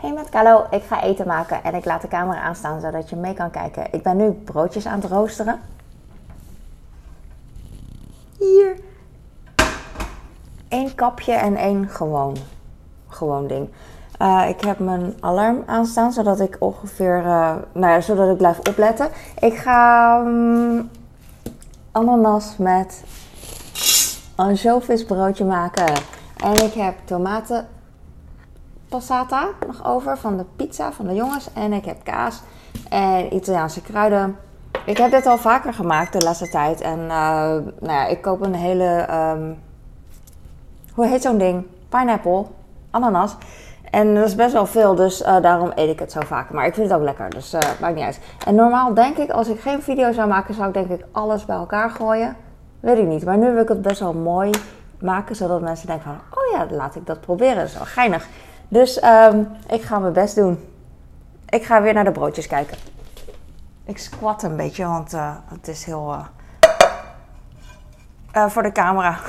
Hey met Carlo, ik ga eten maken en ik laat de camera aanstaan zodat je mee kan kijken. Ik ben nu broodjes aan het roosteren. Hier. Eén kapje en één gewoon, gewoon ding. Uh, ik heb mijn alarm aanstaan zodat ik ongeveer, uh, nou ja, zodat ik blijf opletten. Ik ga um, ananas met ansjovisbroodje maken. En ik heb tomaten passata nog over van de pizza van de jongens. En ik heb kaas en Italiaanse kruiden. Ik heb dit al vaker gemaakt de laatste tijd. En uh, nou ja, ik koop een hele, um, hoe heet zo'n ding? Pineapple, ananas. En dat is best wel veel, dus uh, daarom eet ik het zo vaak. Maar ik vind het ook lekker, dus uh, maakt niet uit. En normaal denk ik, als ik geen video zou maken, zou ik denk ik alles bij elkaar gooien. Weet ik niet, maar nu wil ik het best wel mooi maken, zodat mensen denken van, oh ja, laat ik dat proberen. Dat is wel geinig. Dus um, ik ga mijn best doen. Ik ga weer naar de broodjes kijken. Ik squat een beetje, want uh, het is heel... Uh, voor de camera.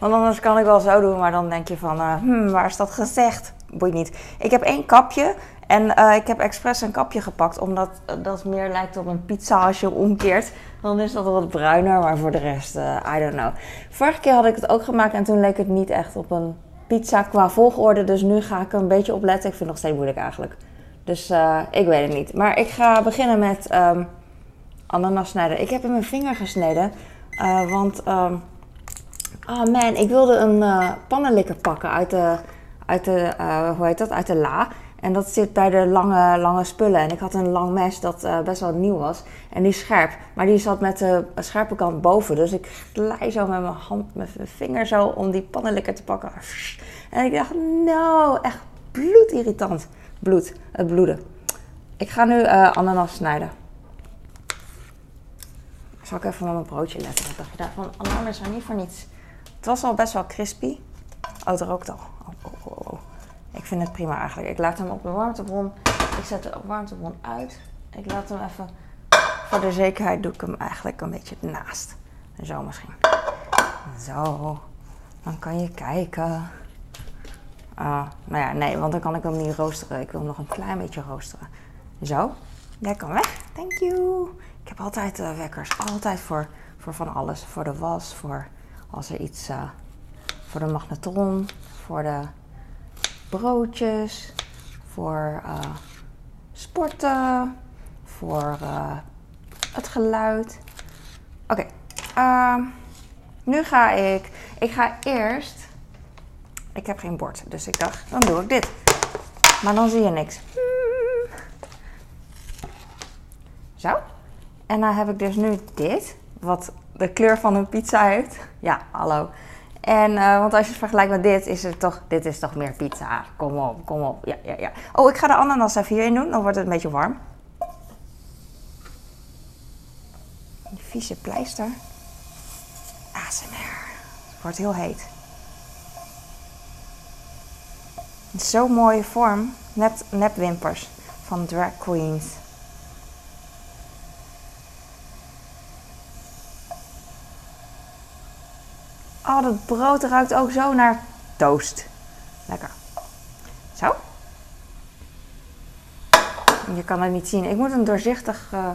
Want anders kan ik wel zo doen, maar dan denk je van, hmm, waar is dat gezegd? Boeit niet. Ik heb één kapje en ik heb expres een kapje gepakt, omdat dat meer lijkt op een pizza als je omkeert. Dan is dat wat bruiner, maar voor de rest, I don't know. Vorige keer had ik het ook gemaakt en toen leek het niet echt op een pizza qua volgorde. Dus nu ga ik een beetje op letten. Ik vind het nog steeds moeilijk eigenlijk. Dus ik weet het niet. Maar ik ga beginnen met um, ananas snijden. Ik heb in mijn vinger gesneden, want... Um, Oh man, ik wilde een uh, pannenlikker pakken uit de, uit de hoe heet dat, uit de la. En dat zit bij de lange, lange spullen. En ik had een lang mes dat uh, best wel nieuw was. En die scherp. Maar die zat met de scherpe kant boven. Dus ik glij zo met mijn hand, met mijn vinger zo om die pannenlikker te pakken. En ik dacht, nou, echt bloedirritant. Bloed, het bloeden. Ik ga nu ananas snijden. Zal ik even op mijn broodje letten? Wat dacht je daarvan? Ananas zijn niet voor niets. Het was al best wel crispy. Oh, het rookt al. Oh, oh, oh, oh. Ik vind het prima eigenlijk. Ik laat hem op de warmtebron. Ik zet de warmtebron uit. Ik laat hem even... Voor de zekerheid doe ik hem eigenlijk een beetje naast. Zo misschien. Zo. Dan kan je kijken. Uh, nou ja, nee, want dan kan ik hem niet roosteren. Ik wil hem nog een klein beetje roosteren. Zo. Jij kan weg. Thank you. Ik heb altijd uh, wekkers. Altijd voor, voor van alles. Voor de was, voor als er iets uh, voor de magnetron, voor de broodjes, voor uh, sporten, voor uh, het geluid. Oké, okay. nu ga ik. Ik ga eerst. Ik heb geen bord, dus ik dacht, dan doe ik dit. Maar dan zie je niks. Zo. En dan heb ik dus nu dit, wat de kleur van een pizza heeft. Ja, hallo. En, uh, want als je het vergelijkt met dit, is het toch, dit is toch meer pizza. Kom op, kom op. Ja, ja, ja. Oh, ik ga de ananas even hierin doen, dan wordt het een beetje warm. Die vieze pleister. ASMR. Het wordt heel heet. Zo'n mooie vorm. Net, nepwimpers van drag queens. Oh, dat brood ruikt ook zo naar toast. Lekker. Zo. Je kan het niet zien. Ik moet een doorzichtig uh,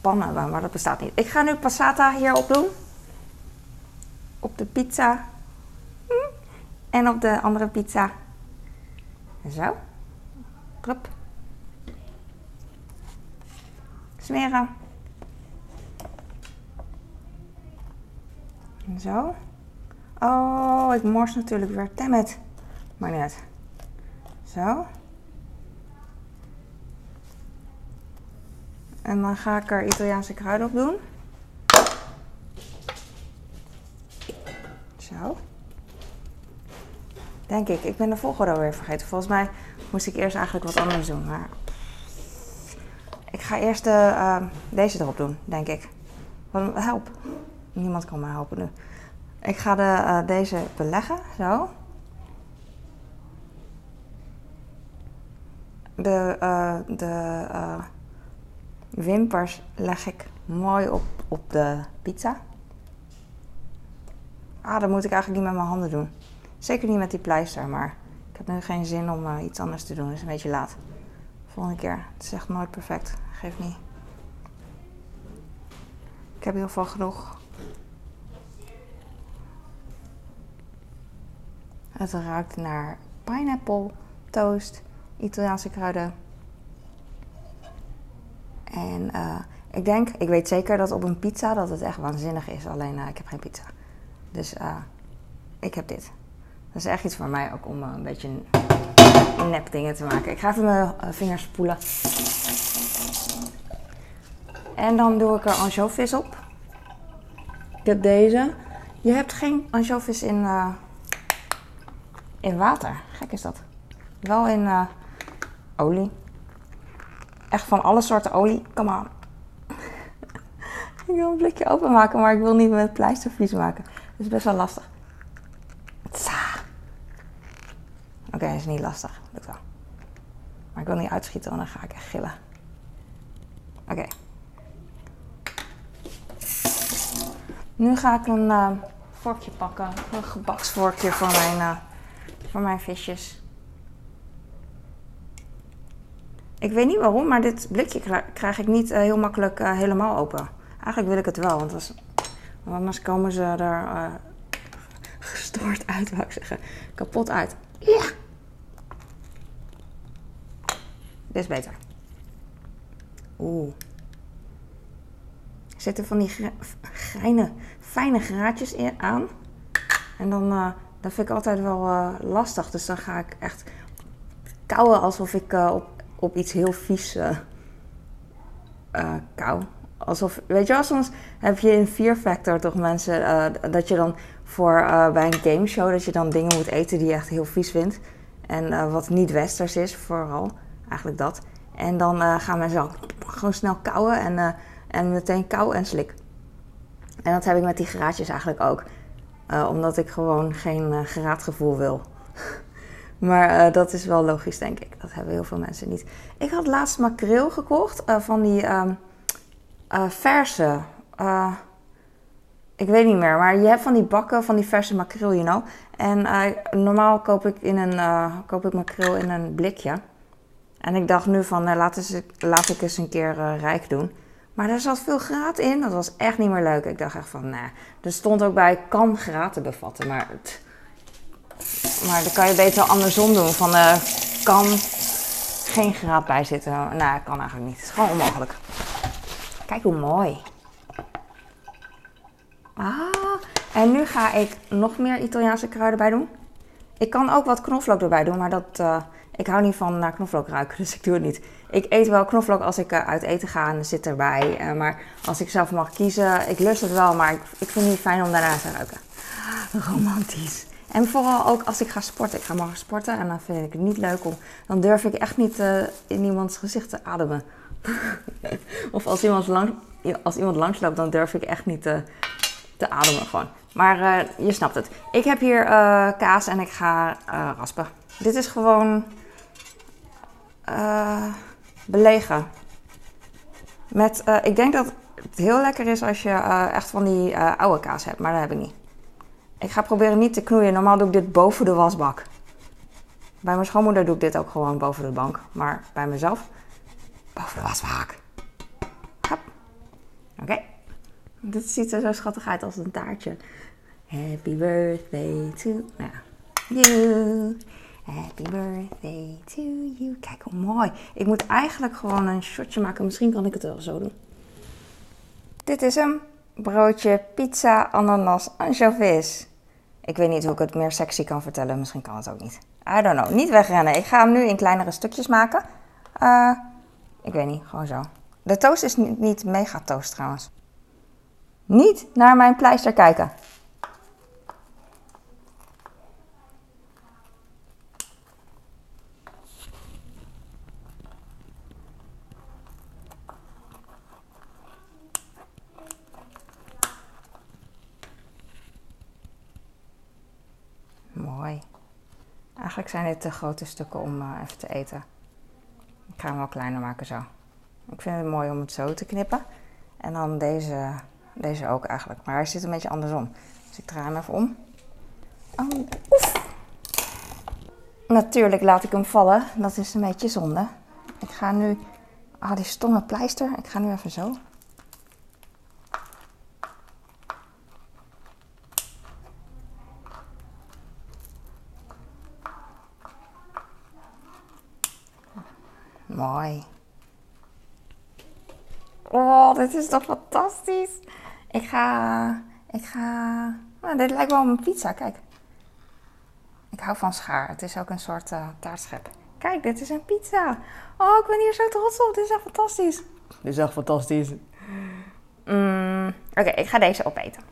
pan hebben, maar dat bestaat niet. Ik ga nu passata hierop doen. Op de pizza. Hm. En op de andere pizza. Zo. Smeren. Zo. Oh, ik mors natuurlijk weer. Damn Maar net. Zo. En dan ga ik er Italiaanse kruiden op doen. Zo. Denk ik. Ik ben de volgorde alweer vergeten. Volgens mij moest ik eerst eigenlijk wat anders doen. Maar ik ga eerst de, uh, deze erop doen, denk ik. Help. Niemand kan me helpen nu. Ik ga de, uh, deze beleggen, zo. De, uh, de uh, wimpers leg ik mooi op, op de pizza. Ah, dat moet ik eigenlijk niet met mijn handen doen. Zeker niet met die pleister, maar ik heb nu geen zin om eh, iets anders te doen. Het is een beetje laat. Volgende keer. Het is echt nooit perfect. Geef niet. Ik heb heel veel genoeg. Het ruikt naar pineapple, toast, Italiaanse kruiden. En uh, ik denk, ik weet zeker dat op een pizza dat het echt waanzinnig is. Alleen uh, ik heb geen pizza. Dus uh, ik heb dit. Dat is echt iets voor mij ook om een beetje nep dingen te maken. Ik ga even mijn vingers spoelen. En dan doe ik er ansjovis op. Ik heb deze. Je hebt geen ansjovis in, in water. Gek is dat. Wel in uh, olie. Echt van alle soorten olie. Kom aan. ik wil een blikje openmaken, maar ik wil niet met pleistervlies maken. Dat is best wel lastig. Oké, is niet lastig. Lukt wel. Maar ik wil niet uitschieten, want dan ga ik echt gillen. Oké. Nu ga ik een uh, vorkje pakken. Een gebaksvorkje voor mijn, uh, voor mijn visjes. Ik weet niet waarom, maar dit blikje krijg ik niet uh, heel makkelijk helemaal open. Eigenlijk wil ik het wel, want, want anders komen ze er gestoord uit, wou ik zeggen. Kapot uit. Ja! Dit is beter. Oeh. Zitten van die geine, fijne graadjes in, aan. En dan, dat vind ik altijd wel uh, lastig. Dus dan ga ik echt kauwen alsof ik uh, op, op iets heel vies kauw. Alsof, weet je wel, soms heb je in Fear Factor toch mensen dat je dan voor bij een gameshow dat je dan dingen moet eten die je echt heel vies vindt. En wat niet westers is, vooral. Eigenlijk dat. En dan gaan mensen gewoon snel kauwen en en meteen kou en slik. En dat heb ik met die graadjes eigenlijk ook. Uh, omdat ik gewoon geen uh, geraadgevoel wil. maar uh, dat is wel logisch, denk ik. Dat hebben heel veel mensen niet. Ik had laatst makreel gekocht. van die ehm, verse. ik weet niet meer. Maar je hebt van die bakken van die verse makreel, you know. En normaal koop ik, in een, koop ik makreel in een blikje. En ik dacht nu van, laat, eens, laat ik eens een keer rijk doen. Maar er zat veel graat in. Dat was echt niet meer leuk. Ik dacht echt van, nee. Er stond ook bij, kan graten bevatten. Maar, het, maar dan kan je beter andersom doen. Van, uh, kan geen graat bij zitten. Nou, kan eigenlijk niet. Het is gewoon onmogelijk. Kijk hoe mooi. Ah, en nu ga ik nog meer Italiaanse kruiden bij doen. Ik kan ook wat knoflook erbij doen, maar dat... Uh, ik hou niet van naar knoflook ruiken, dus ik doe het niet. Ik eet wel knoflook als ik eh, uit eten ga en zit erbij. Uh, maar als ik zelf mag kiezen, ik lust het wel, maar ik, vind het niet fijn om daarna te ruiken. Romantisch. En vooral ook als ik ga sporten. Ik ga morgen sporten en dan vind ik het niet leuk om. Dan durf ik echt niet uh, in iemands gezicht te ademen. of als iemand, lang, als iemand langsloopt, dan durf ik echt niet te ademen gewoon. Maar je snapt het. Ik heb hier kaas en ik ga raspen. Dit is gewoon uh, belegen. Met, uh, ik denk dat het heel lekker is als je uh, echt van die oude kaas hebt, maar dat heb ik niet. Ik ga proberen niet te knoeien. Normaal doe ik dit boven de wasbak. Bij mijn schoonmoeder doe ik dit ook gewoon boven de bank. Maar bij mezelf boven de wasbak. Oké. Dit ziet er zo schattig uit als een taartje. Happy birthday to you. Happy birthday to you. Kijk hoe mooi. Ik moet eigenlijk gewoon een shotje maken. Misschien kan ik het wel zo doen. Dit is hem. Broodje, pizza, ananas, anchovies. Ik weet niet hoe ik het meer sexy kan vertellen. Misschien kan het ook niet. I don't know. Niet wegrennen. Ik ga hem nu in kleinere stukjes maken. Uh, ik weet niet. Gewoon zo. De toast is niet mega toast trouwens. Niet naar mijn pleister kijken. Eigenlijk zijn dit te grote stukken om uh, even te eten. Ik ga hem wel kleiner maken zo. Ik vind het mooi om het zo te knippen. En dan deze, deze ook eigenlijk. Maar hij zit een beetje andersom. Dus ik draai hem even om. Oh, oef. Natuurlijk laat ik hem vallen. Dat is een beetje zonde. Ik ga nu... Ah, die stomme pleister. Ik ga nu even zo. Mooi. Oh, dit is toch fantastisch. Ik ga... Ik ga... Nou, dit lijkt wel een pizza, kijk. Ik hou van schaar. Het is ook een soort uh, taartschep. Kijk, dit is een pizza. Oh, ik ben hier zo trots op. Dit is echt fantastisch. Dit is echt fantastisch. Mm, Oké, ik ga deze opeten.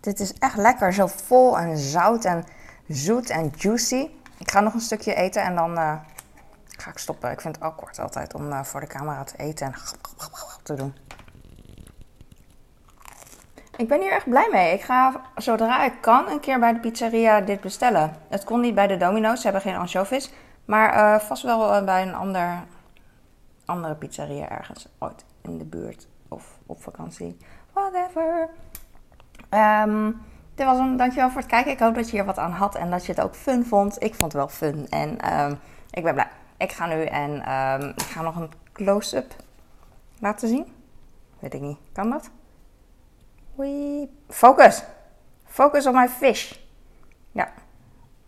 Dit is echt lekker. Zo vol en zout en zoet en juicy. Ik ga nog een stukje eten en dan uh, ga ik stoppen. Ik vind het awkward altijd om uh, voor de camera te eten en te doen. Ik ben hier echt blij mee. Ik ga zodra ik kan een keer bij de pizzeria dit bestellen. Het kon niet bij de Domino's, ze hebben geen anchovies. Maar uh, vast wel bij een ander, andere pizzeria ergens ooit in de buurt of op vakantie. Whatever. Um, dit was een dankjewel voor het kijken. Ik hoop dat je hier wat aan had en dat je het ook fun vond. Ik vond het wel fun en um, ik ben blij. Ik ga nu en um, ik ga nog een close-up laten zien. Weet ik niet. Kan dat? Wee. Focus. Focus on my fish. Ja.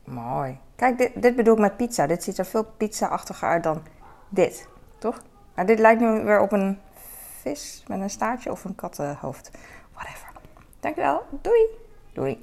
Mooi. Kijk, dit, dit bedoel ik met pizza. Dit ziet er veel pizza-achtiger uit dan dit. Toch? Maar dit lijkt nu weer op een vis met een staartje of een kattenhoofd. Whatever. Dankjewel. Doei. Doei.